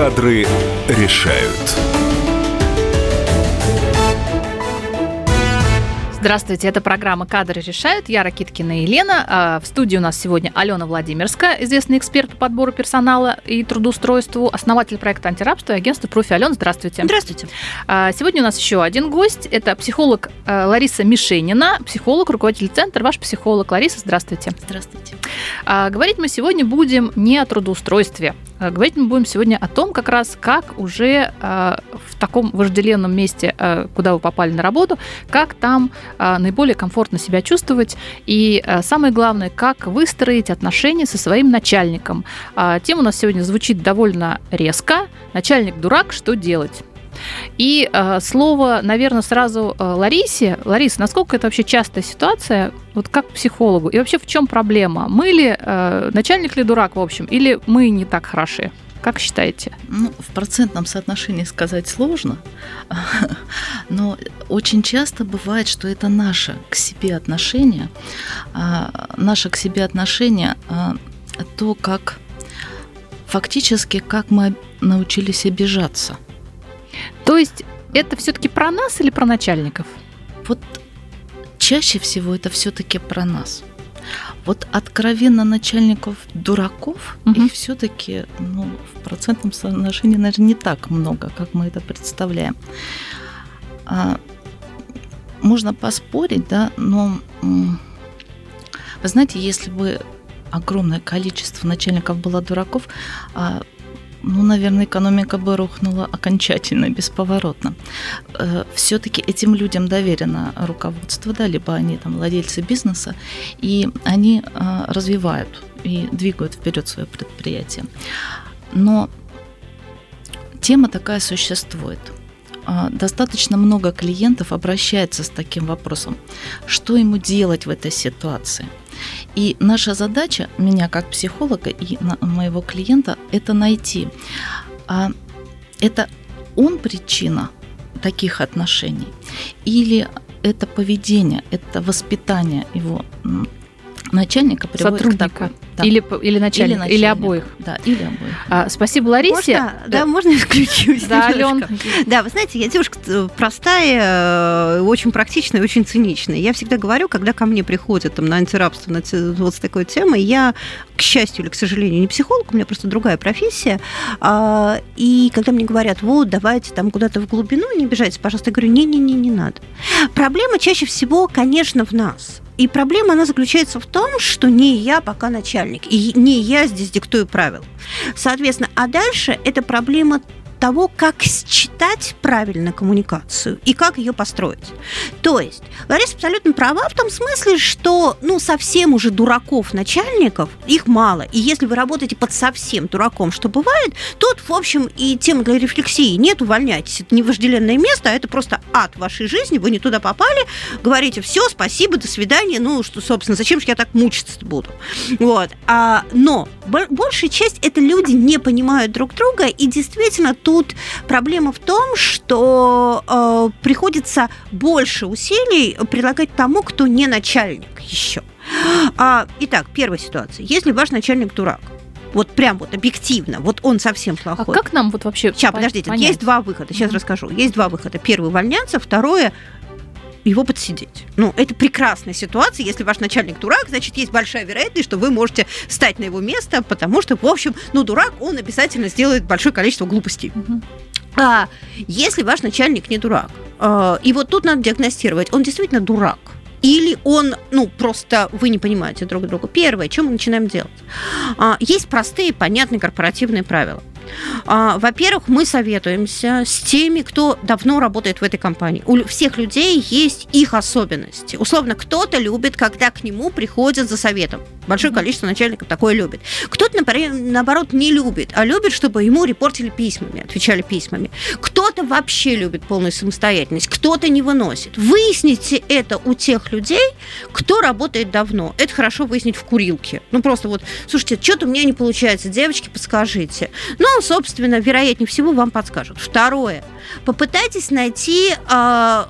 Кадры решают. Здравствуйте, это программа «Кадры решают». Я Ракиткина Елена. А, в студии у нас сегодня Алена Владимирская, известный эксперт по подбору персонала и трудоустройству, основатель проекта антирабства и агентства «Профи». Алена, здравствуйте. Здравствуйте. А, сегодня у нас еще один гость. Это психолог а, Лариса Мишенина, психолог, руководитель центра, ваш психолог. Лариса, здравствуйте. Здравствуйте. Говорить мы сегодня будем не о трудоустройстве. Говорить мы будем сегодня о том, как раз как уже в таком вожделенном месте, куда вы попали на работу, как там наиболее комфортно себя чувствовать. И а, самое главное, как выстроить отношения со своим начальником. А, тема у нас сегодня звучит довольно резко. Начальник дурак, что делать? И э, слово, наверное, сразу э, Ларисе. Лариса, насколько это вообще частая ситуация, вот как психологу? И вообще в чем проблема? Мы ли, э, начальник ли дурак, в общем, или мы не так хороши? Как считаете? Ну, в процентном соотношении сказать сложно, но очень часто бывает, что это наше к себе отношение, а, наше к себе отношение, а, то, как фактически, как мы научились обижаться. То есть это все-таки про нас или про начальников? Вот чаще всего это все-таки про нас. Вот откровенно начальников дураков, угу. их все-таки ну, в процентном соотношении, наверное, не так много, как мы это представляем. А, можно поспорить, да, но вы знаете, если бы огромное количество начальников было дураков, а, ну, наверное, экономика бы рухнула окончательно, бесповоротно. Э, Все-таки этим людям доверено руководство, да, либо они там владельцы бизнеса, и они э, развивают и двигают вперед свое предприятие. Но тема такая существует. А, достаточно много клиентов обращается с таким вопросом, что ему делать в этой ситуации – и наша задача, меня как психолога и моего клиента, это найти. А это он причина таких отношений или это поведение, это воспитание его начальника приводит Сотрудника. к такой. Да. Или, или начальник, или, начальник, или обоих. Да, или обоих. А, спасибо, Ларисе. Можно, да, да, можно я включусь? Да, Ален. Да, вы знаете, я девушка э, простая, э, очень практичная, очень циничная. Я всегда говорю, когда ко мне приходят там, на антирабство, на, вот с такой темой, я, к счастью или к сожалению, не психолог, у меня просто другая профессия. А, и когда мне говорят, вот, давайте там куда-то в глубину, не бежайте, пожалуйста, я говорю, не-не-не, не надо. Проблема чаще всего, конечно, в нас. И проблема, она заключается в том, что не я пока начальник, и не я здесь диктую правила. Соответственно, а дальше это проблема того, как считать правильно коммуникацию и как ее построить. То есть Лариса абсолютно права в том смысле, что ну совсем уже дураков начальников, их мало. И если вы работаете под совсем дураком, что бывает, тут, в общем, и тема для рефлексии нет, увольняйтесь. Это не вожделенное место, а это просто ад вашей жизни, вы не туда попали, говорите, все, спасибо, до свидания, ну, что, собственно, зачем же я так мучиться буду? Вот. А, но большая часть это люди не понимают друг друга, и действительно тут проблема в том, что э, приходится больше усилий прилагать тому, кто не начальник еще. А, итак, первая ситуация. Если ваш начальник дурак, вот прям вот объективно, вот он совсем плохой. А как нам вот вообще Сейчас, подождите, понять? есть два выхода, сейчас mm-hmm. расскажу. Есть два выхода. Первый увольняться, второе его подсидеть. Ну, это прекрасная ситуация. Если ваш начальник дурак, значит, есть большая вероятность, что вы можете стать на его место, потому что, в общем, ну, дурак, он обязательно сделает большое количество глупостей. А если ваш начальник не дурак, а, и вот тут надо диагностировать, он действительно дурак, или он, ну, просто вы не понимаете друг друга. Первое, чем мы начинаем делать? А, есть простые, понятные корпоративные правила. А, во-первых, мы советуемся с теми, кто давно работает в этой компании. У всех людей есть их особенности. Условно, кто-то любит, когда к нему приходят за советом. Большое количество начальников такое любит. Кто-то, наоборот, не любит, а любит, чтобы ему репортили письмами, отвечали письмами. Кто-то вообще любит полную самостоятельность, кто-то не выносит. Выясните это у тех людей, кто работает давно. Это хорошо выяснить в курилке. Ну, просто вот, слушайте, что-то у меня не получается, девочки, подскажите. Ну, собственно, вероятнее всего вам подскажут. Второе. Попытайтесь найти э,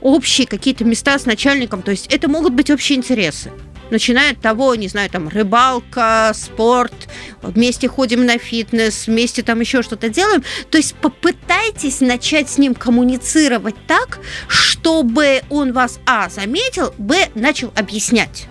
общие какие-то места с начальником. То есть это могут быть общие интересы. начиная от того, не знаю, там, рыбалка, спорт, вместе ходим на фитнес, вместе там еще что-то делаем. То есть попытайтесь начать с ним коммуницировать так, чтобы он вас, а, заметил, б, начал объяснять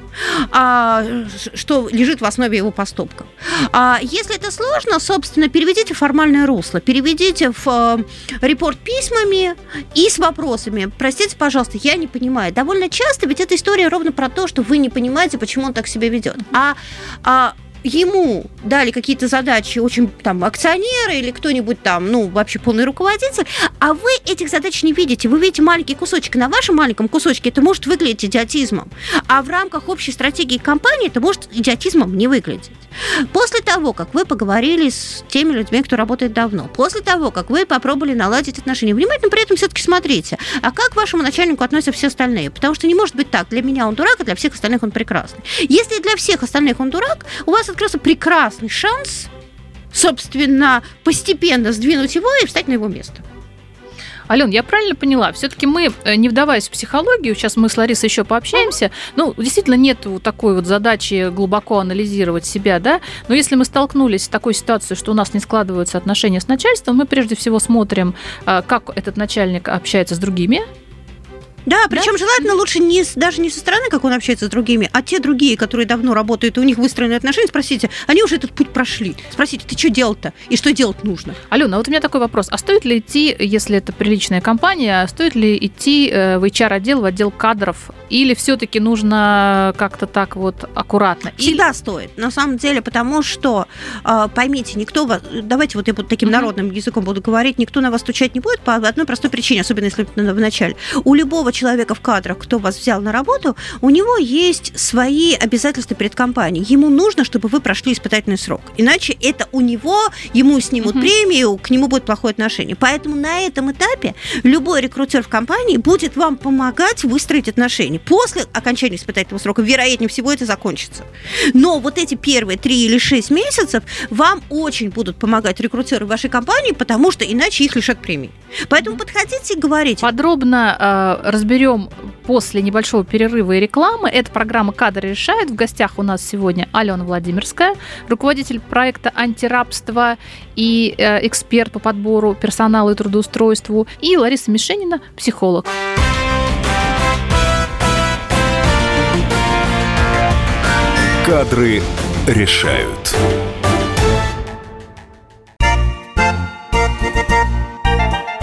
а, что лежит в основе его поступков. А если это сложно, собственно, переведите в формальное русло, переведите в э, репорт письмами и с вопросами. Простите, пожалуйста, я не понимаю. Довольно часто ведь эта история ровно про то, что вы не понимаете, почему он так себя ведет. А, а ему дали какие-то задачи очень там акционеры или кто-нибудь там, ну, вообще полный руководитель, а вы этих задач не видите. Вы видите маленький кусочек. На вашем маленьком кусочке это может выглядеть идиотизмом. А в рамках общей стратегии компании это может идиотизмом не выглядеть. После того, как вы поговорили с теми людьми, кто работает давно, после того, как вы попробовали наладить отношения, внимательно при этом все-таки смотрите, а как к вашему начальнику относятся все остальные? Потому что не может быть так, для меня он дурак, а для всех остальных он прекрасный. Если для всех остальных он дурак, у вас открылся прекрасный шанс, собственно, постепенно сдвинуть его и встать на его место. Ален, я правильно поняла? Все-таки мы, э, не вдаваясь в психологию, сейчас мы с Ларисой еще пообщаемся, ну, действительно нет такой вот задачи глубоко анализировать себя, да, но если мы столкнулись с такой ситуацией, что у нас не складываются отношения с начальством, мы прежде всего смотрим, э, как этот начальник общается с другими да, причем да? желательно лучше не, даже не со стороны, как он общается с другими, а те другие, которые давно работают, и у них выстроены отношения, спросите, они уже этот путь прошли. Спросите, ты что делать-то? И что делать нужно? Алена, вот у меня такой вопрос. А стоит ли идти, если это приличная компания, стоит ли идти э, в HR-отдел, в отдел кадров? Или все-таки нужно как-то так вот аккуратно? Всегда Или... стоит, на самом деле, потому что, э, поймите, никто вас... Давайте вот я вот таким mm-hmm. народным языком буду говорить, никто на вас стучать не будет по одной простой причине, особенно если в начале. У любого человека в кадрах, кто вас взял на работу, у него есть свои обязательства перед компанией. Ему нужно, чтобы вы прошли испытательный срок. Иначе это у него, ему снимут угу. премию, к нему будет плохое отношение. Поэтому на этом этапе любой рекрутер в компании будет вам помогать выстроить отношения. После окончания испытательного срока, вероятнее всего, это закончится. Но вот эти первые три или шесть месяцев вам очень будут помогать рекрутеры вашей компании, потому что иначе их лишат премии. Поэтому подходите и говорите. Подробно э, разберем после небольшого перерыва и рекламы. Это программа «Кадры решают». В гостях у нас сегодня Алена Владимирская, руководитель проекта «Антирабство» и э, эксперт по подбору персонала и трудоустройству, и Лариса Мишенина, психолог. Кадры решают.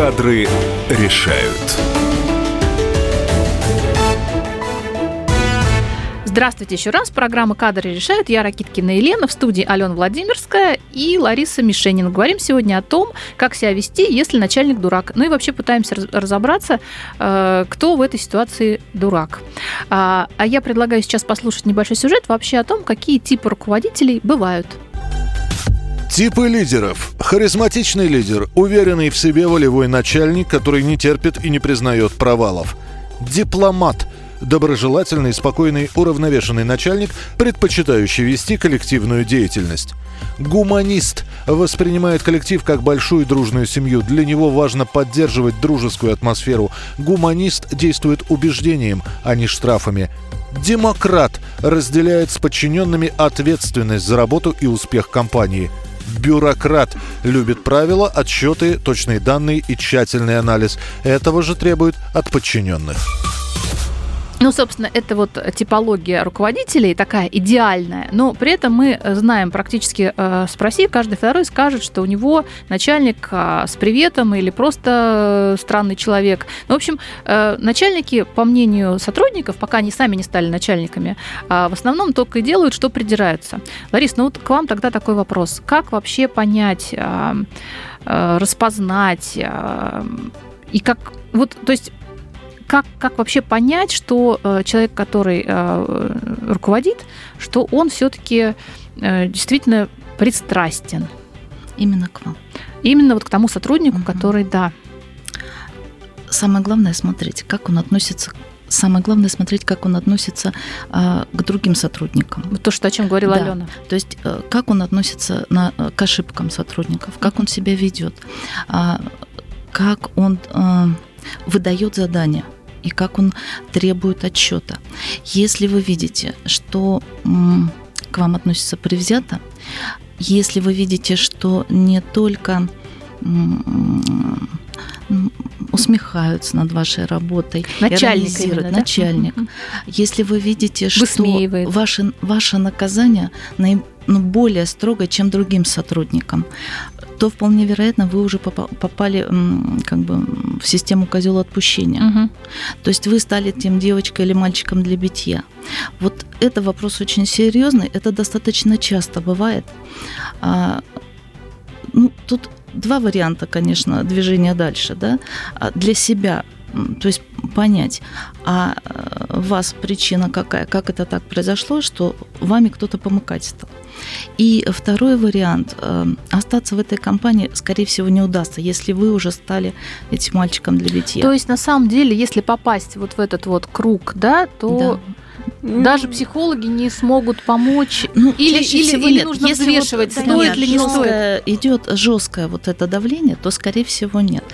Кадры решают. Здравствуйте еще раз. Программа «Кадры решают». Я Ракиткина Елена, в студии Алена Владимирская и Лариса Мишенина. Говорим сегодня о том, как себя вести, если начальник дурак. Ну и вообще пытаемся разобраться, э, кто в этой ситуации дурак. А, а я предлагаю сейчас послушать небольшой сюжет вообще о том, какие типы руководителей бывают. Типы лидеров. Харизматичный лидер, уверенный в себе волевой начальник, который не терпит и не признает провалов. Дипломат. Доброжелательный, спокойный, уравновешенный начальник, предпочитающий вести коллективную деятельность. Гуманист воспринимает коллектив как большую дружную семью. Для него важно поддерживать дружескую атмосферу. Гуманист действует убеждением, а не штрафами. Демократ разделяет с подчиненными ответственность за работу и успех компании – бюрократ. Любит правила, отчеты, точные данные и тщательный анализ. Этого же требует от подчиненных. Ну, собственно, это вот типология руководителей, такая идеальная, но при этом мы знаем практически, э, спроси, каждый второй скажет, что у него начальник э, с приветом или просто э, странный человек. Ну, в общем, э, начальники, по мнению сотрудников, пока они сами не стали начальниками, э, в основном только и делают, что придираются. Ларис, ну вот к вам тогда такой вопрос. Как вообще понять, э, э, распознать э, и как... Вот, то есть как, как вообще понять, что э, человек, который э, руководит, что он все-таки э, действительно пристрастен? Именно к вам. Именно вот к тому сотруднику, Мгм. который, да. Самое главное смотреть, как он относится. Самое главное смотреть, как он относится а, к другим сотрудникам. То, что о чем говорила Да. Алена. То есть э, как он относится на, э, к ошибкам сотрудников, как он себя ведет, а, как он э, выдает задания и как он требует отчета. Если вы видите, что к вам относится привзято, если вы видите, что не только усмехаются над вашей работой, Начальник именно, да? начальник, если вы видите, что Высмеивает. ваше, ваше наказание наим- ну, более строгое, чем другим сотрудникам, то вполне вероятно вы уже попа- попали как бы в систему козел отпущения. Мгм. То есть вы стали тем девочкой или мальчиком для битья. Вот это вопрос очень серьезный, это достаточно часто бывает. А, ну, тут два варианта, конечно, движения дальше, да, А для себя, то есть понять, а э, у вас причина какая, как это так произошло, что вами кто-то помыкать стал. И второй вариант, э, остаться в этой компании, скорее всего, не удастся, если вы уже стали этим мальчиком для битья. То есть, на самом деле, если попасть вот в этот вот круг, да, то даже психологи не смогут помочь. Ну, Или- чаще или- всего или нет. нужно Если взвешивать, вот, стоит нет, ли, не жёсткое идет жесткое вот это давление, то скорее всего нет.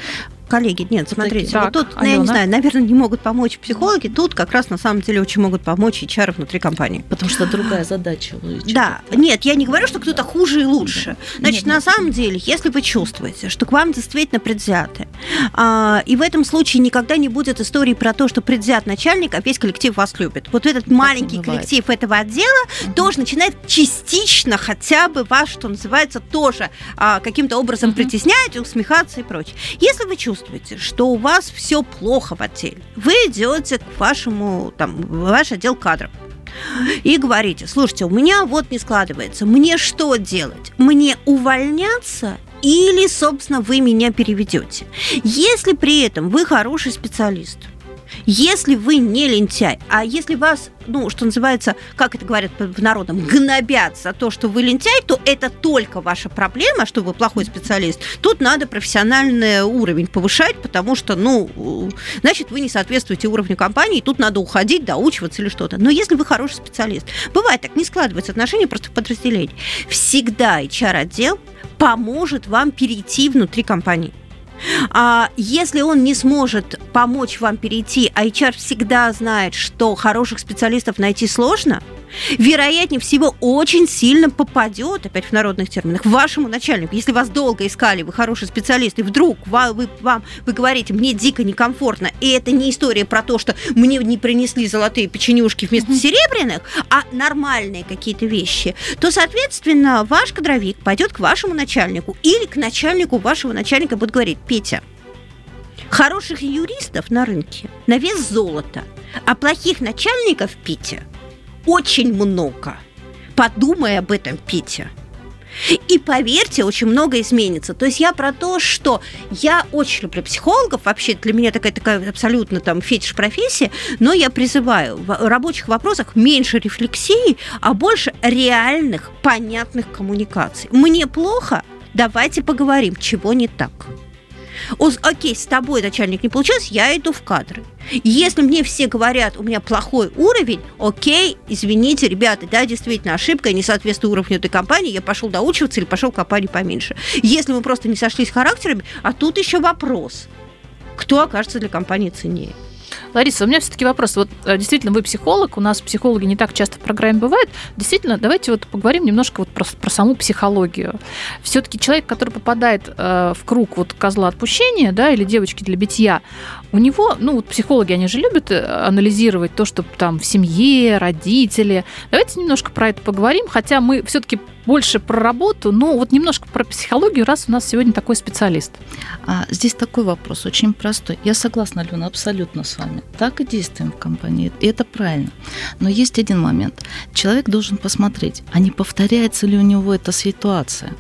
Коллеги, нет, смотрите, Так, вот тут, ну, я Алена. не знаю, наверное, не могут помочь психологи, тут как раз на самом деле очень могут помочь HR внутри компании. Потому что другая задача у HR. Да, нет, я не говорю, что кто-то хуже и лучше. Значит, Нет, на нет. самом деле, если вы чувствуете, что к вам действительно предвзяты, а, и в этом случае никогда не будет истории про то, что предвзят начальник, а весь коллектив вас любит. Вот этот маленький бывает. коллектив этого отдела тоже начинает частично хотя бы вас, что называется, тоже а, каким-то образом Мгм. притеснять, усмехаться и прочее. Если вы чувствуете, что у вас все плохо в отделе, вы идете к вашему, там, ваш отдел кадров, и говорите, слушайте, у меня вот не складывается, мне что делать? Мне увольняться или, собственно, вы меня переведете? Если при этом вы хороший специалист, если вы не лентяй, а если вас, ну, что называется, как это говорят в народном, гнобят за то, что вы лентяй, то это только ваша проблема, что вы плохой специалист. Тут надо профессиональный уровень повышать, потому что, ну, значит, вы не соответствуете уровню компании, тут надо уходить, доучиваться или что-то. Но если вы хороший специалист, бывает так, не складываются отношения просто в подразделении, всегда HR-отдел поможет вам перейти внутри компании. А если он не сможет помочь вам перейти, а HR всегда знает, что хороших специалистов найти сложно, вероятнее всего очень сильно попадет, опять в народных терминах, вашему начальнику. Если вас долго искали, вы хороший специалист, и вдруг ва- вы, вам, вы говорите, мне дико некомфортно, и это не история про то, что мне не принесли золотые печенюшки вместо серебряных, а нормальные какие-то вещи, то, соответственно, ваш кадровик пойдет к вашему начальнику или к начальнику вашего начальника будет говорить, Петя, хороших юристов на рынке на вес золота, а плохих начальников, Петя, очень много. Подумай об этом, Петя. И поверьте, очень много изменится. То есть я про то, что я очень люблю психологов, вообще для меня такая такая абсолютно там фетиш профессия, но я призываю в рабочих вопросах меньше рефлексии, а больше реальных, понятных коммуникаций. Мне плохо, давайте поговорим, чего не так. Окей, с тобой, начальник, не получилось, я иду в кадры. Если мне все говорят, у меня плохой уровень, окей, извините, ребята, да, действительно, ошибка, я не соответствую уровню этой компании, я пошел доучиваться или пошел в компанию поменьше. Если мы просто не сошлись характерами, а тут еще вопрос, кто окажется для компании ценнее. Лариса, у меня все-таки вопрос. Вот э, действительно, вы психолог, у нас психологи не так часто в программе бывают. Действительно, давайте вот поговорим немножко вот про, про саму психологию. Все-таки человек, который попадает э, в круг вот козла отпущения, да, или девочки для битья, у него, ну вот психологи, они же любят э, анализировать то, что там в семье, родители. Давайте немножко про это поговорим, хотя мы все-таки больше про работу, но вот немножко про психологию, раз у нас сегодня такой специалист. А, здесь такой вопрос, очень простой. Я согласна, Алена, абсолютно с вами. Так и действуем в компании, и это правильно. Но есть один момент. Человек должен посмотреть, а не повторяется ли у него эта ситуация.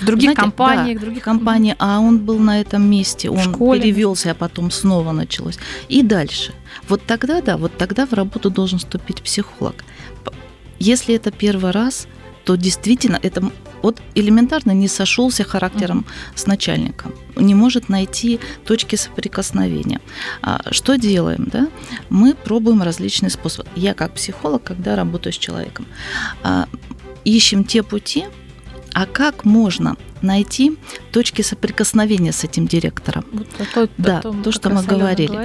В других Знаете, компаниях, да, других компаниях, а он был на этом месте, он перевелся, а потом снова началось. И дальше. Вот тогда, да, вот тогда в работу должен вступить психолог. Если это первый раз, то действительно это вот элементарно не сошелся характером с начальником, не может найти точки соприкосновения. А что делаем? Да? Мы пробуем различные способы. Я как психолог, когда работаю с человеком, а, ищем те пути, а как можно найти точки соприкосновения с этим директором? Вот, то, да, то, то что мы говорили.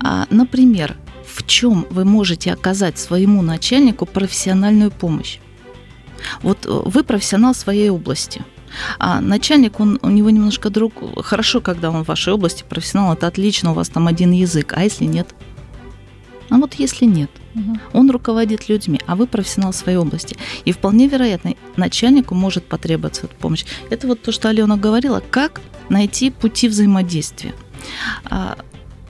А, например, в чем вы можете оказать своему начальнику профессиональную помощь? Вот э, вы профессионал своей области. А начальник, он, у него немножко друг... Хорошо, когда он в вашей области профессионал, это отлично, у вас там один язык. А если нет? А вот если нет, угу. он руководит людьми, а вы профессионал своей области. И вполне вероятно, начальнику может потребоваться эта помощь. Это вот то, что Алена говорила, как найти пути взаимодействия. А,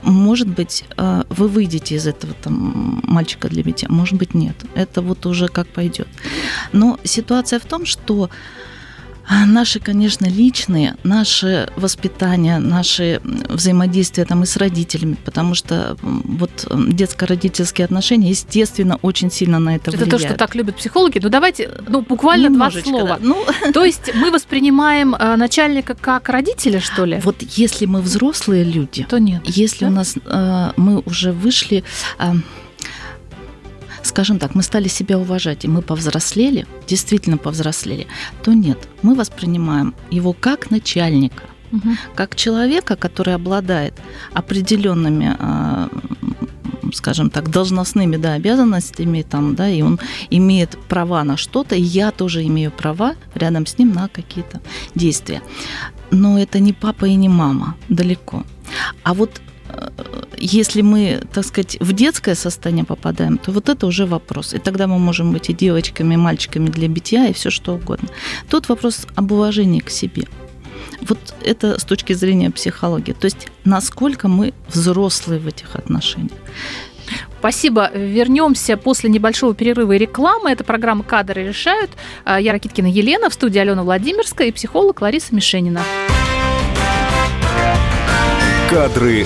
может быть, э, вы выйдете из этого там мальчика для битья, может быть, нет. Это вот уже как пойдет. Но ситуация в том, что а наши, конечно, личные, наше воспитание, наши взаимодействия там и с родителями, потому что вот детско-родительские отношения, естественно, очень сильно на это, это влияют. Это то, что так любят психологи. Ну, давайте, ну, буквально Немножечко, два слова. Да. Ну... То есть мы воспринимаем э, начальника как родителя, что ли? Вот если мы взрослые люди, то нет. Если да? у нас э, мы уже вышли... Скажем так, мы стали себя уважать, и мы повзрослели, действительно повзрослели, то нет, мы воспринимаем его как начальника, угу. как человека, который обладает определенными а, скажем так, должностными да, обязанностями, там, да, и он имеет права на что-то, и я тоже имею права рядом с ним на какие-то действия. Но это не папа и не мама, далеко. А вот если мы, так сказать, в детское состояние попадаем, то вот это уже вопрос. И тогда мы можем быть и девочками, и мальчиками для битья, и все что угодно. Тут вопрос об уважении к себе. Вот это с точки зрения психологии. То есть насколько мы взрослые в этих отношениях. Спасибо. Вернемся после небольшого перерыва и рекламы. Это программа «Кадры решают». Я Ракиткина Елена, в студии Алена Владимирская и психолог Лариса Мишенина. Кадры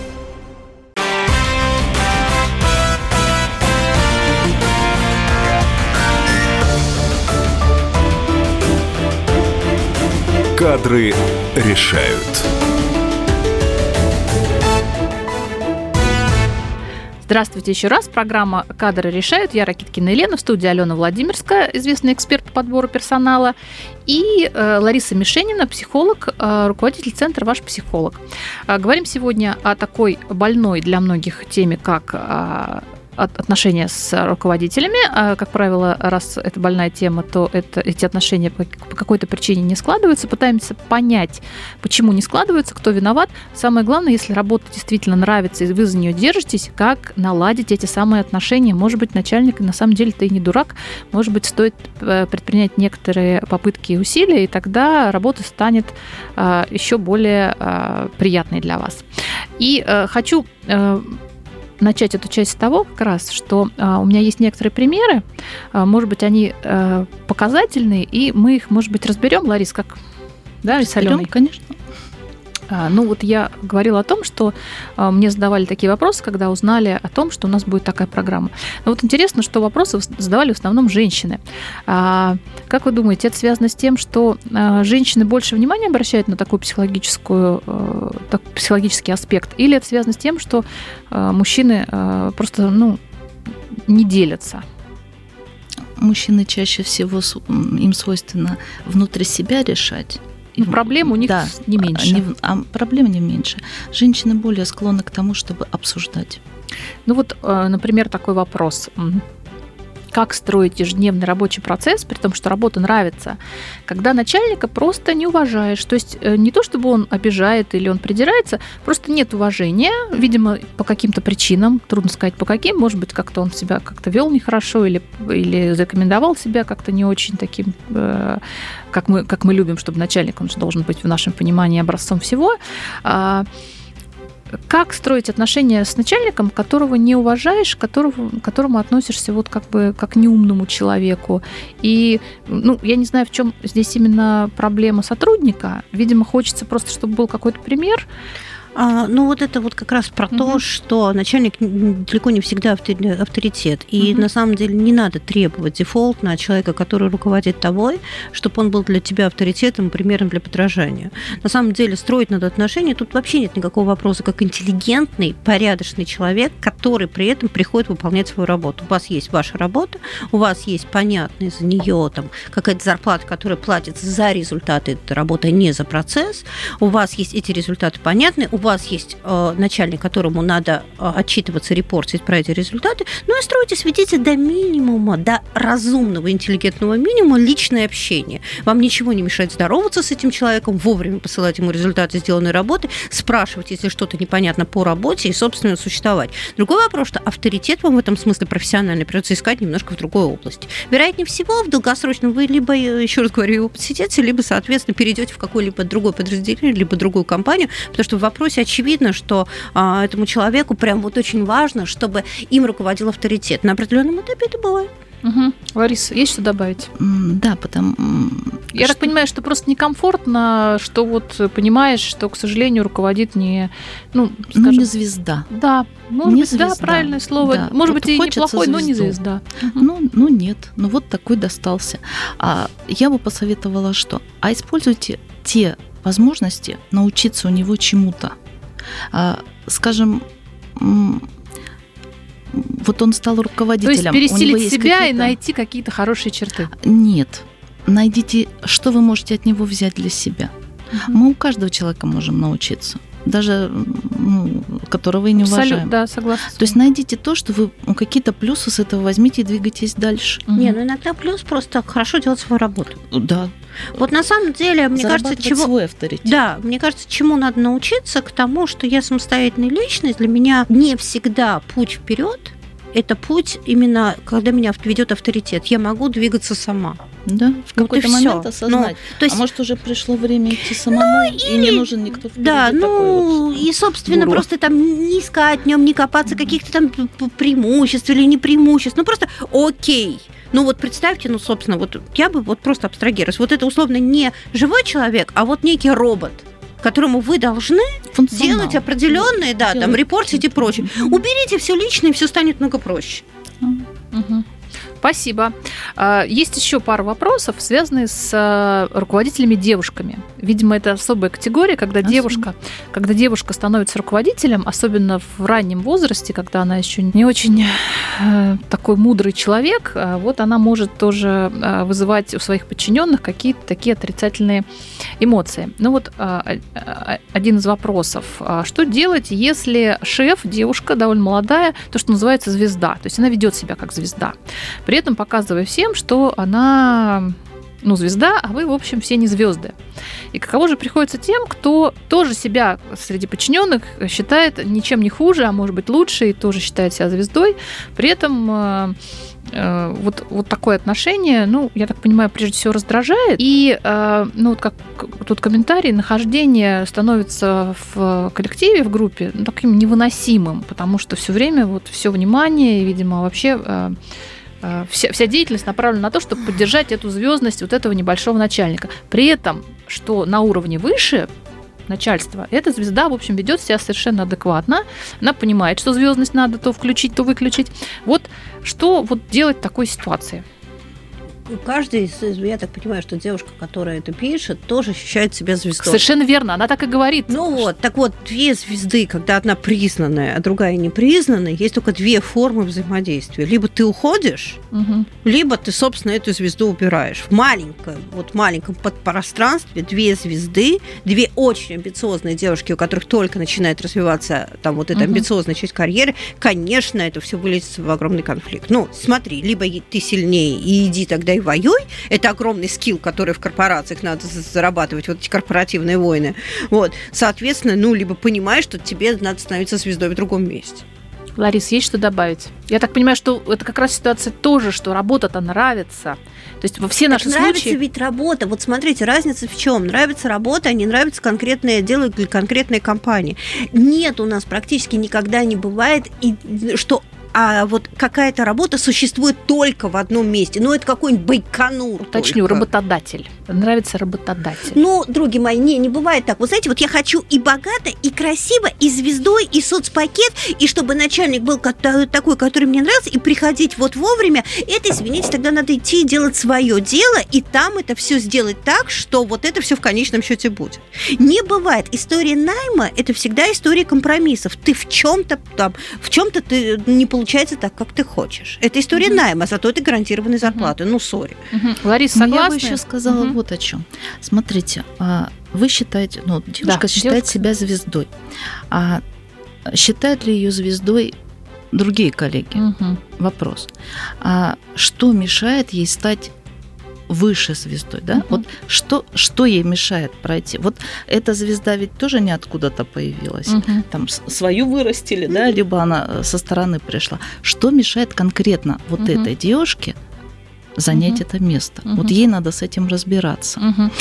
Кадры решают. Здравствуйте еще раз. Программа «Кадры решают». Я Ракиткина Елена, в студии Алена Владимирская, известный эксперт по подбору персонала, и э, Лариса Мишенина, психолог, э, руководитель центра «Ваш психолог». Э, говорим сегодня о такой больной для многих теме, как э, отношения с руководителями. А, как правило, раз это больная тема, то это, эти отношения по, по какой-то причине не складываются. Пытаемся понять, почему не складываются, кто виноват. Самое главное, если работа действительно нравится, и вы за нее держитесь, как наладить эти самые отношения. Может быть, начальник на самом деле ты не дурак. Может быть, стоит э, предпринять некоторые попытки и усилия, и тогда работа станет а, еще более приятной для вас. И э, хочу э, начать эту часть с того, как раз, что а, у меня есть некоторые примеры, а, может быть, они а, показательные, и мы их, может быть, разберем, Ларис, как, да, разберем, конечно. А, ну вот я говорила о том, что а, мне задавали такие вопросы, когда узнали о том, что у нас будет такая программа. Но вот интересно, что вопросы задавали в основном женщины. А, как вы думаете, это связано с тем, что женщины больше внимания обращают на такую психологическую, так, психологический аспект, или это связано с тем, что мужчины просто ну, не делятся? Мужчины чаще всего им свойственно внутри себя решать но проблем у них да, не меньше. Не, а проблем не меньше. Женщины более склонны к тому, чтобы обсуждать. Ну вот, э, например, такой вопрос как строить ежедневный рабочий процесс, при том, что работа нравится, когда начальника просто не уважаешь. То есть э, не то, чтобы он обижает или он придирается, просто нет уважения, видимо, по каким-то причинам, трудно сказать по каким, может быть, как-то он себя как-то вел нехорошо или, или зарекомендовал себя как-то не очень таким, э, как мы, как мы любим, чтобы начальник, он же должен быть в нашем понимании образцом всего. Как строить отношения с начальником, которого не уважаешь, которого, к которому относишься вот как бы как неумному человеку. И, ну, я не знаю, в чем здесь именно проблема сотрудника. Видимо, хочется просто, чтобы был какой-то пример. А, ну, вот это вот как раз про угу. то, что начальник далеко не всегда авторитет. И угу. на самом деле не надо требовать дефолт на человека, который руководит тобой, чтобы он был для тебя авторитетом, примером для подражания. На самом деле строить надо отношения, тут вообще нет никакого вопроса, как интеллигентный, порядочный человек, который при этом приходит выполнять свою работу. У вас есть ваша работа, у вас есть понятная за нее там какая-то зарплата, которая платится за результаты этой работы, а не за процесс. У вас есть эти результаты понятны, у вас есть э, начальник, которому надо э, отчитываться, репортить про эти результаты, ну и стройте, сведите до минимума, до разумного, интеллигентного минимума личное общение. Вам ничего не мешает здороваться с этим человеком, вовремя посылать ему результаты сделанной работы, спрашивать, если что-то непонятно по работе и, собственно, существовать. Другой вопрос, что авторитет вам в этом смысле профессиональный придется искать немножко в другой области. Вероятнее всего, в долгосрочном вы либо, э, еще раз говорю, его посетите, либо, соответственно, перейдете в какое-либо другое подразделение, либо другую компанию, потому что в вопросе вопросе очевидно, что а, этому человеку прям вот очень важно, чтобы им руководил авторитет. На определенном этапе это бывает. Угу. Лариса, есть что добавить? Да, потому... Я что... так понимаю, что просто некомфортно, что вот понимаешь, что, к сожалению, руководит не... Ну, ну скажем, ну не звезда. Да, может не быть, звезда. да, правильное слово. Да. Может вот быть, и неплохой, звезду. но не звезда. Ну, ну нет, ну вот такой достался. А я бы посоветовала что? А используйте те возможности научиться у него чему-то. А, скажем, вот он стал руководителем. То есть пересилить себя и найти какие-то хорошие черты. Нет. Найдите, что вы можете от него взять для себя. Угу. Мы у каждого человека можем научиться даже ну, которого и не уважаем. Абсолютно, да, согласна. То есть найдите то, что вы ну, какие-то плюсы с этого возьмите и двигайтесь дальше. Угу. Не, ну иногда плюс просто хорошо делать свою работу. Да. Вот на самом деле, мне кажется, чего... свой авторитет. Да, мне кажется, чему надо научиться, к тому, что я самостоятельная личность, для меня не всегда путь вперед это путь именно, когда меня ведет авторитет. Я могу двигаться сама. Да, в какой-то вот момент осознать. Ну, то есть, а может, уже пришло время идти самому, ну, и, и не нужен никто впереди Да, ну, вот и, собственно, гуру. просто там не искать в нем, не копаться каких-то там преимуществ или не преимуществ. Ну, просто окей. Ну вот представьте, ну, собственно, вот я бы вот просто абстрагировалась. Вот это условно не живой человек, а вот некий робот которому вы должны делать определенные, да, там, репортить и прочее. Уберите все личное, и все станет много проще. Угу. Спасибо. А, есть еще пару вопросов, связанные с а, руководителями девушками. Видимо, это особая категория, когда девушка, когда девушка становится руководителем, особенно в раннем возрасте, когда она еще не очень э, такой мудрый человек, а, вот она может тоже вызывать у своих подчиненных какие-то такие отрицательные эмоции. Ну вот один из вопросов. Что делать, если шеф, девушка довольно молодая, то, что называется звезда, то есть она ведет себя как звезда при этом показывая всем, что она ну, звезда, а вы, в общем, все не звезды. И каково же приходится тем, кто тоже себя среди подчиненных считает ничем не хуже, а может быть лучше, и тоже считает себя звездой. При этом э, э, вот, вот такое отношение, ну, я так понимаю, прежде всего раздражает. И, э, ну, вот как тут комментарий, нахождение становится в коллективе, в группе ну, таким невыносимым, потому что все время вот все внимание, видимо, вообще вся, вся деятельность направлена на то, чтобы поддержать эту звездность вот этого небольшого начальника. При этом, что на уровне выше, начальства, эта звезда, в общем, ведет себя совершенно адекватно. Она понимает, что звездность надо то включить, то выключить. Вот что вот делать в такой ситуации? Каждый, я так понимаю, что девушка, которая это пишет, тоже ощущает себя звездой. Совершенно верно, она так и говорит. Ну вот, так вот, две звезды, когда одна признанная, а другая не признанная, есть только две формы взаимодействия. Либо ты уходишь, угу. либо ты, собственно, эту звезду убираешь. В маленьком, вот маленьком подпространстве две звезды, две очень амбициозные девушки, у которых только начинает развиваться там вот эта угу. амбициозная часть карьеры, конечно, это все вылезет в огромный конфликт. Ну, смотри, либо ты сильнее и иди тогда и воюй. Это огромный скилл, который в корпорациях надо зарабатывать, вот эти корпоративные войны. Вот. Соответственно, ну, либо понимаешь, что тебе надо становиться звездой в другом месте. Ларис, есть что добавить? Я так понимаю, что это как раз ситуация тоже, что работа-то нравится. То есть во все наши так случаи... Нравится ведь работа. Вот смотрите, разница в чем? Нравится работа, а не нравится конкретное дело или конкретная компания. Нет у нас практически никогда не бывает, и, что а вот какая-то работа существует только в одном месте. Ну, это какой-нибудь Байконур. Точнее, работодатель. Нравится работодатель. Ну, други мои, не, не бывает так. Вы знаете, вот я хочу и богато, и красиво, и звездой, и соцпакет, и чтобы начальник был такой, который мне нравился, и приходить вот вовремя. Это, извините, тогда надо идти и делать свое дело, и там это все сделать так, что вот это все в конечном счете будет. Не бывает. История найма – это всегда история компромиссов. Ты в чем-то там, в чем-то ты не получаешь получается так, как ты хочешь. Это история угу. найма, зато это гарантированной зарплаты. Угу. Ну, сори. Угу. Лариса, согласна? Я бы еще сказала угу. вот о чем. Смотрите, а, вы считаете, ну, девушка да, считает девушка. себя звездой. А считают ли ее звездой другие коллеги? Угу. Вопрос. А что мешает ей стать выше звездой, да? Uh-huh. Вот что, что ей мешает пройти? Вот эта звезда ведь тоже не откуда-то появилась. Uh-huh. Там свою вырастили, да, либо она э, со стороны пришла. Что мешает конкретно вот uh-huh. этой девушке занять uh-huh. это место. Uh-huh. Вот ей надо с этим разбираться. Uh-huh.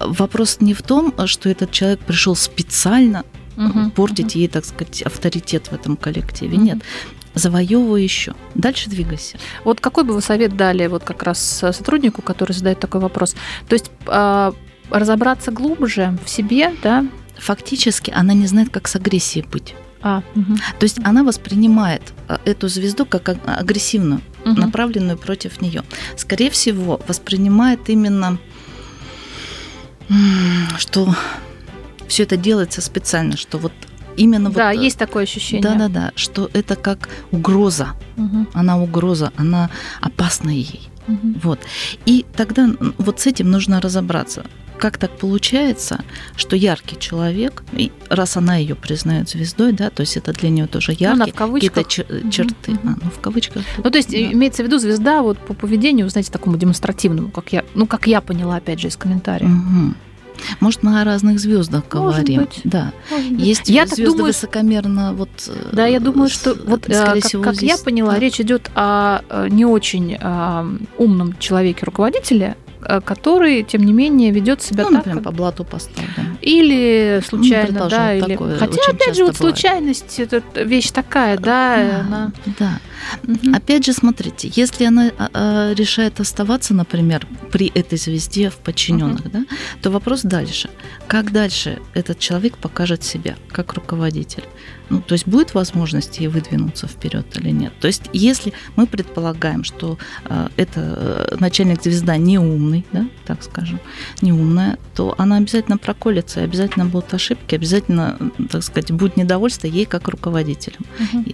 Вопрос не в том, что этот человек пришел специально uh-huh. портить uh-huh. ей, так сказать, авторитет в этом коллективе. Uh-huh. Нет завоевывай еще. Дальше двигайся. Вот какой бы вы совет дали вот как раз сотруднику, который задает такой вопрос? То есть э, разобраться глубже в себе, да? Фактически она не знает, как с агрессией быть. А, угу. То есть она воспринимает а, эту звезду как агрессивную, угу. направленную против нее. Скорее всего, воспринимает именно, что все это делается специально, что вот именно да, вот... Э, есть такое ощущение. Да-да-да, что это как угроза. Угу. Она угроза, она опасна ей. Угу. Вот. И тогда вот с этим нужно разобраться. Как так получается, что яркий человек, и раз она ее признает звездой, да, то есть это для нее тоже ну яркий, ну, какие-то черты. Угу. А, ну, в кавычках. Ну, то есть да. имеется в виду звезда вот по поведению, знаете, такому демонстративному, как я, ну, как я поняла, опять же, из комментариев. Угу. Может, мы о разных звездах говорим. Может быть. Да. Может быть. Есть я звезды думаю, высокомерно. Вот, да, я думаю, что вот э, как, всего, как здесь, я поняла, да. речь идет о э, не очень а, умном человеке-руководителе, Э, который, тем не менее, ведет себя ну, так. Например, по блату поставлен. Или случайно, ну, да, или. Хотя, опять же, вот бывает. случайность это вещь такая, да, да. она. Да. Угу. Опять же, смотрите, если она а, а, решает оставаться, например, при этой звезде в подчиненных, угу. да, то вопрос дальше. Как дальше этот человек покажет себя как руководитель? Ну, то есть будет возможность ей выдвинуться вперед или нет? То есть, если мы предполагаем, что э, это э, начальник звезда не умный, да, так скажем, не умная, то она обязательно проколется, обязательно будут ошибки, обязательно, так сказать, будет недовольство ей как руководителем. Угу.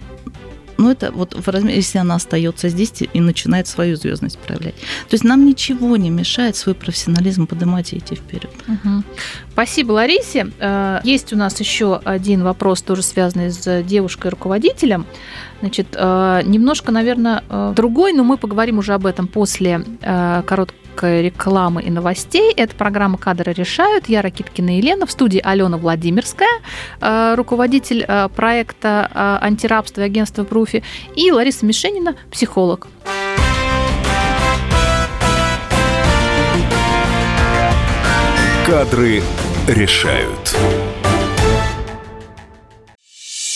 Ну, это вот в размере, если она остается здесь и начинает свою звездность проявлять. То есть нам ничего не мешает свой профессионализм поднимать и идти вперед. Угу. Спасибо, Ларисе. Э, есть у нас еще один вопрос, тоже связанный с девушкой-руководителем. Значит, э, немножко, наверное, э, другой, но мы поговорим уже об этом после короткого рекламы и новостей. Это программа «Кадры решают». Я Ракиткина Елена. В студии Алена Владимирская, э, руководитель э, проекта э, антирабства и агентства «Пруфи». И Лариса Мишенина, психолог. Кадры решают.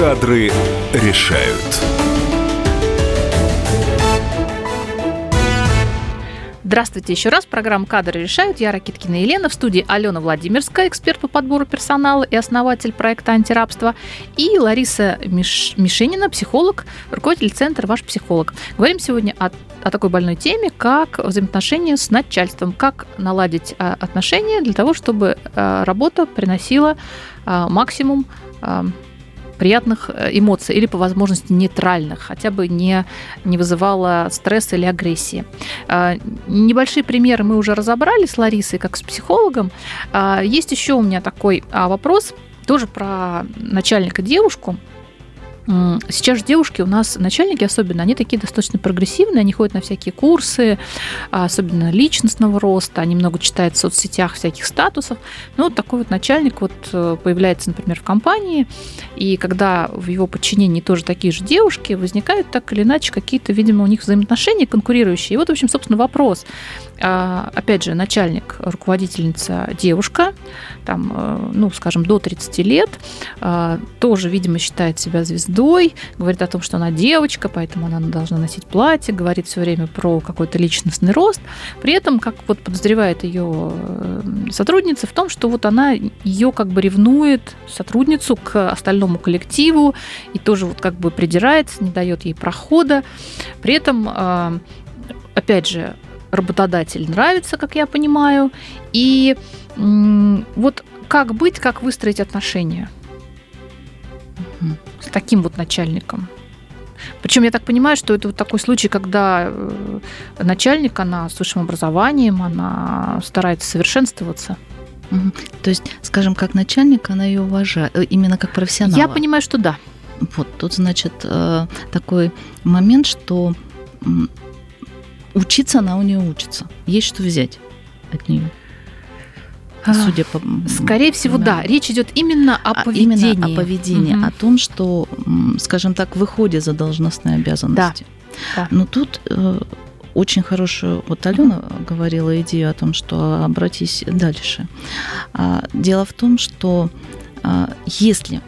Кадры решают. Здравствуйте еще раз. Программа «Кадры решают». Я Ракиткина Елена. В студии Алена Владимирская, эксперт по подбору персонала и основатель проекта «Антирабство». И Лариса Миш... Мишенина, психолог, руководитель центра «Ваш психолог». Говорим сегодня о, о такой больной теме, как взаимоотношения с начальством. Как наладить а, отношения для того, чтобы а, работа приносила а, максимум приятных э, эмоций или по возможности нейтральных, хотя бы не, не вызывала стресса или агрессии. А, небольшие примеры мы уже разобрали с Ларисой, как с психологом. А, есть еще у меня такой а, вопрос, тоже про начальника девушку. Сейчас же девушки у нас, начальники особенно, они такие достаточно прогрессивные, они ходят на всякие курсы, особенно личностного роста, они много читают в соцсетях всяких статусов. Ну, вот такой вот начальник вот э, появляется, например, в компании, и когда в его подчинении тоже такие же девушки, возникают так или иначе какие-то, видимо, у них взаимоотношения конкурирующие. И вот, в общем, собственно, вопрос. А, опять же, начальник, руководительница девушка, там, э, ну, скажем, до 30 лет, а, тоже, видимо, считает себя звездой, говорит о том, что она девочка, поэтому она должна носить платье, говорит все время про какой-то личностный рост. При этом, как вот подозревает ее э, сотрудница в том, что вот она ее как бы ревнует, сотрудницу, к остальному коллективу, и тоже вот как бы придирается, не дает ей прохода. При этом, а, опять же, работодатель нравится, как я понимаю. И вот как быть, как выстроить отношения с таким вот начальником? Причем я так понимаю, что это вот такой случай, когда э, начальник, она с высшим образованием, она старается совершенствоваться. То есть, скажем, как начальник, она ее уважает, э, именно как профессионал. Я понимаю, что да. Вот тут, значит, э, такой момент, что учиться она у нее учится. Есть что взять от нее. А, Судя по... Скорее всего, да. да. Речь идет именно о а, поведении. Именно о поведении, угу. о том, что, скажем так, выходит за должностные обязанности. Да. Но тут э, очень хорошую, вот Алена угу. говорила идею о том, что обратись дальше. А, дело в том, что а, если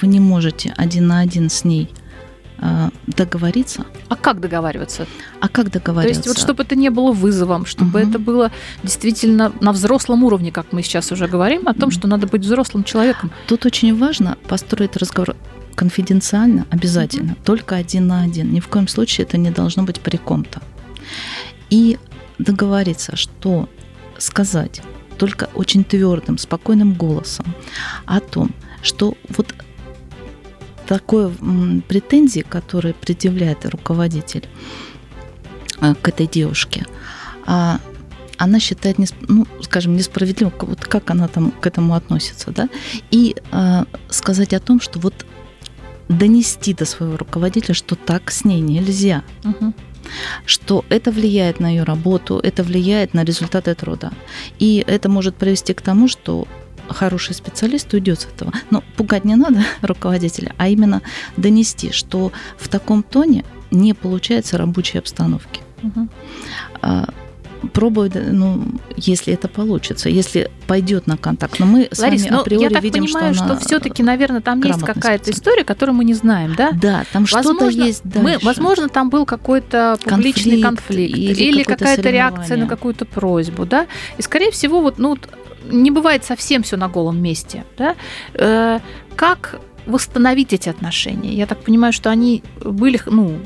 вы не можете один на один с ней договориться. А как договариваться? А как договариваться? То есть вот чтобы это не было вызовом, чтобы угу. это было действительно на взрослом уровне, как мы сейчас уже говорим, о том, что надо быть взрослым человеком. Тут очень важно построить разговор конфиденциально, обязательно, угу. только один на один. Ни в коем случае это не должно быть при ком-то. И договориться, что сказать только очень твердым, спокойным голосом о том, что вот такой претензии, которые предъявляет руководитель э, к этой девушке, а она считает, ну, скажем, несправедливым, вот как она там к этому относится, да, и э, сказать о том, что вот донести до своего руководителя, что так с ней нельзя. Угу что это влияет на ее работу, это влияет на результаты труда. И это может привести к тому, что хороший специалист уйдет с этого. Но пугать не надо руководителя, а именно донести, что в таком тоне не получается рабочей обстановки. Угу. Пробуй, ну, если это получится, если пойдет на контакт. Но мы с Ларис, вами ну, априори я так видим, понимаю, что, что все-таки, наверное, там есть какая-то история, которую мы не знаем, да? Да, там что-то есть дальше. Мы, возможно, там был какой-то публичный конфликт, конфликт или, или какая-то реакция на какую-то просьбу, да? И, скорее всего, вот, ну, не бывает совсем все на голом месте. Да? Э, как восстановить эти отношения? Я так понимаю, что они были, ну,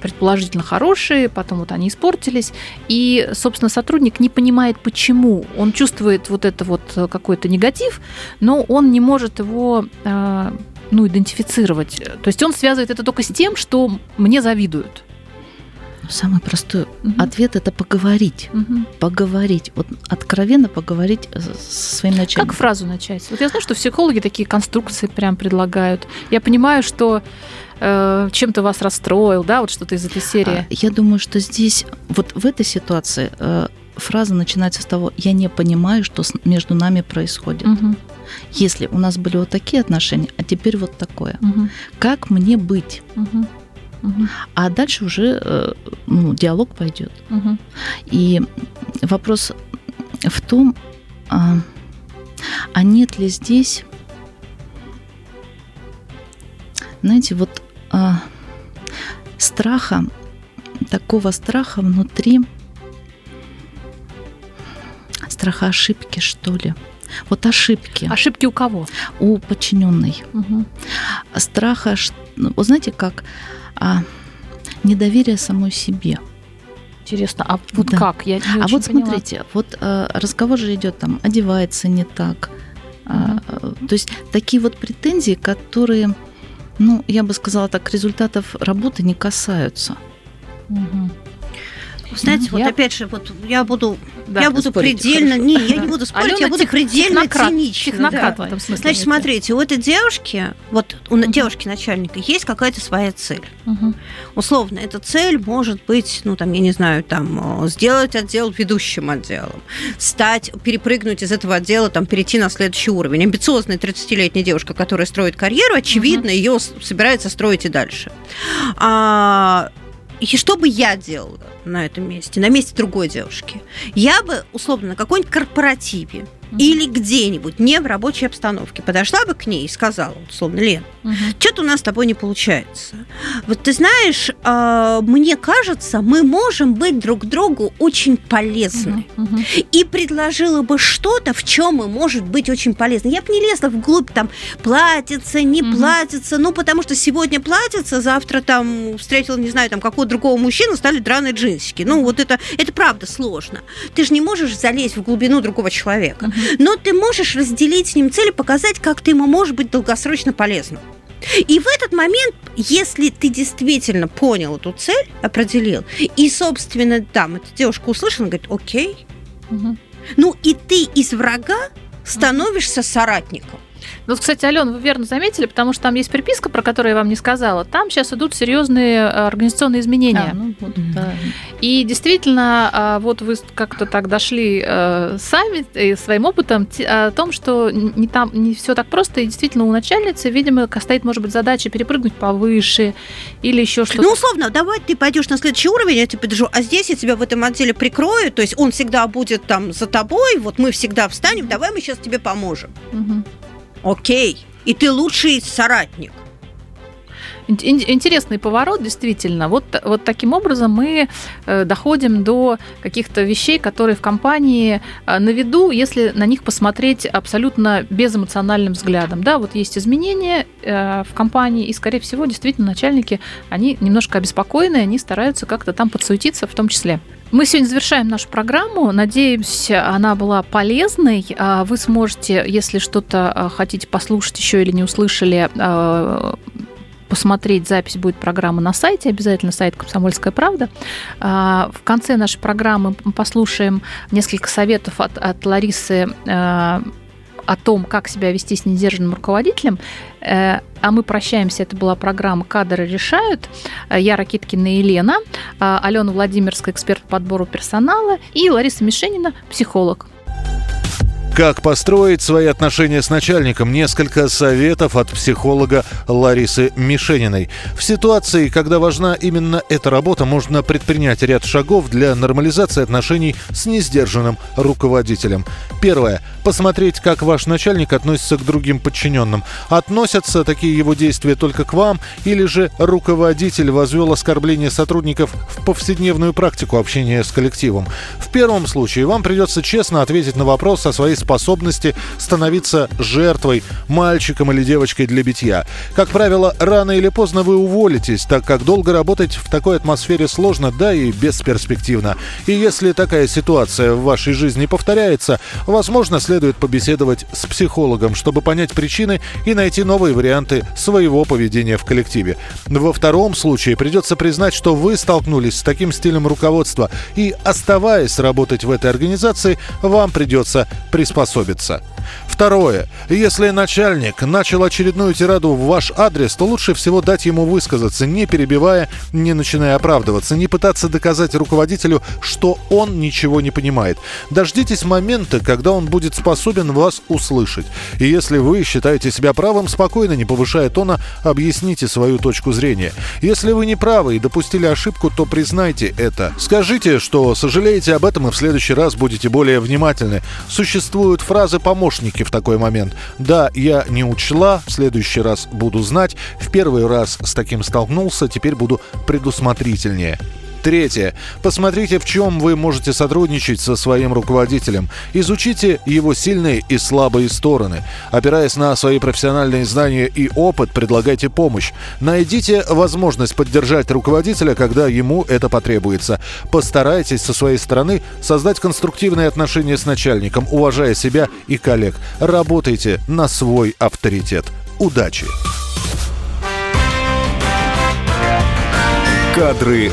предположительно хорошие, потом вот они испортились, и, собственно, сотрудник не понимает, почему. Он чувствует вот это вот э, какой-то негатив, но он не может его э, ну, идентифицировать. То есть он связывает это только с тем, что мне завидуют. Самый простой Мгм. ответ это поговорить. Мгм. Поговорить. Вот откровенно поговорить со своим начальником. Как фразу начать? Вот я знаю, что психологи такие конструкции прям предлагают. Я понимаю, что э, чем-то вас расстроил, да, вот что-то из этой серии. А, Я думаю, что здесь, вот в этой ситуации, э, фраза начинается с того, я не понимаю, что между нами происходит. Мгм. Если у нас были вот такие отношения, а теперь вот такое. Мгм. Как мне быть? Мгм. А дальше уже э, ну, диалог пойдет. И вопрос в том, а, а нет ли здесь, знаете, вот а, страха, такого страха внутри, страха ошибки, что ли. Вот ошибки Ошибки у кого? у подчиненной. Мгм. Страха, ну, вот знаете как, а, недоверие самой себе. Интересно, а вот Да. как? Я не А вот поняла. смотрите, вот э, разговор же идет там, одевается не так. А, э, то есть такие вот претензии, которые, ну, я бы сказала так, результатов работы не касаются. Мгм. Знаете, вот Я- опять же, вот я буду, Да, я буду спорите, предельно, хорошо. не, я не буду спорить, Алена я буду тех- предельно технократ, цинична. технократ да. в этом смысле. Значит, смотрите, у этой девушки, вот у Мгм. девушки начальника есть какая-то своя цель. Мгм. Условно, эта цель может быть, ну, там, я не знаю, там, э, сделать отдел ведущим отделом, стать, перепрыгнуть из этого отдела, там, перейти на следующий уровень. Амбициозная 30-летняя девушка, которая строит карьеру, очевидно, ее собирается строить и дальше. А, и что бы я делала на этом месте, на месте другой девушки? Я бы, условно, на какой-нибудь корпоративе Или где-нибудь, не в рабочей обстановке, подошла бы к ней и сказала, условно, Лен, Мгм. что-то у нас с тобой не получается. Вот ты знаешь, а, мне кажется, мы можем быть друг другу очень полезны. Мгм. И предложила бы что-то, в чем мы может быть очень полезны. Я бы не лезла вглубь, там, платится, не Мгм. платится, ну, потому что сегодня платится, завтра там встретила, не знаю, там, какого-то другого мужчину, стали драные джинсики. Ну, вот это, это правда сложно. Ты же не можешь залезть в глубину другого человека. Но ты можешь разделить с ним цель и показать, как ты ему можешь быть долгосрочно полезным. И в этот момент, если ты действительно понял эту цель, определил, и, собственно, там эта девушка услышала, говорит, окей, Мгм. ну и ты из врага становишься соратником. Ну, вот, кстати, Алена, вы верно заметили, потому что там есть приписка, про которую я вам не сказала. Там сейчас идут серьезные э, организационные изменения. А, ну вот, да. И действительно, а, вот вы как-то так дошли э, сами э, своим опытом о том, что не там не все так просто, и действительно у начальницы, видимо, стоит, может быть, задача перепрыгнуть повыше или еще что-то. Ну, условно, давай ты пойдешь на следующий уровень, я тебе подержу, а здесь я тебя в этом отделе прикрою, то есть он всегда будет там за тобой, вот мы всегда встанем, давай мы сейчас тебе поможем. Мгм. Окей. И ты лучший соратник. Ин- ин- Интересный поворот, действительно. Вот, вот таким образом мы э, доходим до каких-то вещей, которые в компании э, на виду, если на них посмотреть абсолютно безэмоциональным взглядом. Да, вот есть изменения э, в компании, и, скорее всего, действительно, начальники, они немножко обеспокоены, они стараются как-то там подсуетиться в том числе. Мы сегодня завершаем нашу программу. Надеемся, она была полезной. А Вы сможете, если что-то а, хотите послушать еще или не услышали, а, посмотреть запись будет программы на сайте, обязательно сайт «Комсомольская правда». В конце нашей программы мы послушаем несколько советов от, от Ларисы о том, как себя вести с недержанным руководителем. Э, А мы прощаемся. Это была программа «Кадры решают». Э, Я Ракиткина Елена, а, Алена Владимирская, эксперт по подбору персонала, и Лариса Мишенина, психолог. Как построить свои отношения с начальником? Несколько советов от психолога Ларисы Мишениной. В ситуации, когда важна именно эта работа, можно предпринять ряд шагов для нормализации отношений с несдержанным руководителем. Первое. Посмотреть, как ваш начальник относится к другим подчиненным. Относятся такие его действия только к вам, или же руководитель возвел оскорбление сотрудников в повседневную практику общения с коллективом. В первом случае вам придется честно ответить на вопрос о своей способности становиться жертвой, мальчиком или девочкой для битья. Как правило, рано или поздно вы уволитесь, так как долго работать в такой атмосфере сложно, да и бесперспективно. И если такая ситуация в вашей жизни повторяется, возможно, следует побеседовать с психологом, чтобы понять причины и найти новые варианты своего поведения в коллективе. Во втором случае придется признать, что вы столкнулись с таким стилем руководства, и оставаясь работать в этой организации, вам придется приспособиться. Второе. Если начальник начал очередную тираду в ваш адрес, то лучше всего дать ему высказаться, не перебивая, не начиная оправдываться, не пытаться доказать руководителю, что он ничего не понимает. Дождитесь момента, когда он будет способен вас услышать. И если вы считаете себя правым, спокойно, не повышая тона, объясните свою точку зрения. Если вы не правы и допустили ошибку, то признайте это. Скажите, что сожалеете об этом и в следующий раз будете более внимательны. Существуют фразы помощники в такой момент. Да, я не учла, в следующий раз буду знать. В первый раз с таким столкнулся, теперь буду предусмотрительнее. Третье. Посмотрите, в чем вы можете сотрудничать со своим руководителем. Изучите его сильные и слабые стороны. Опираясь на свои профессиональные знания и опыт, предлагайте помощь. Найдите возможность поддержать руководителя, когда ему это потребуется. Постарайтесь со своей стороны создать конструктивные отношения с начальником, уважая себя и коллег. Работайте на свой авторитет. Удачи! Кадры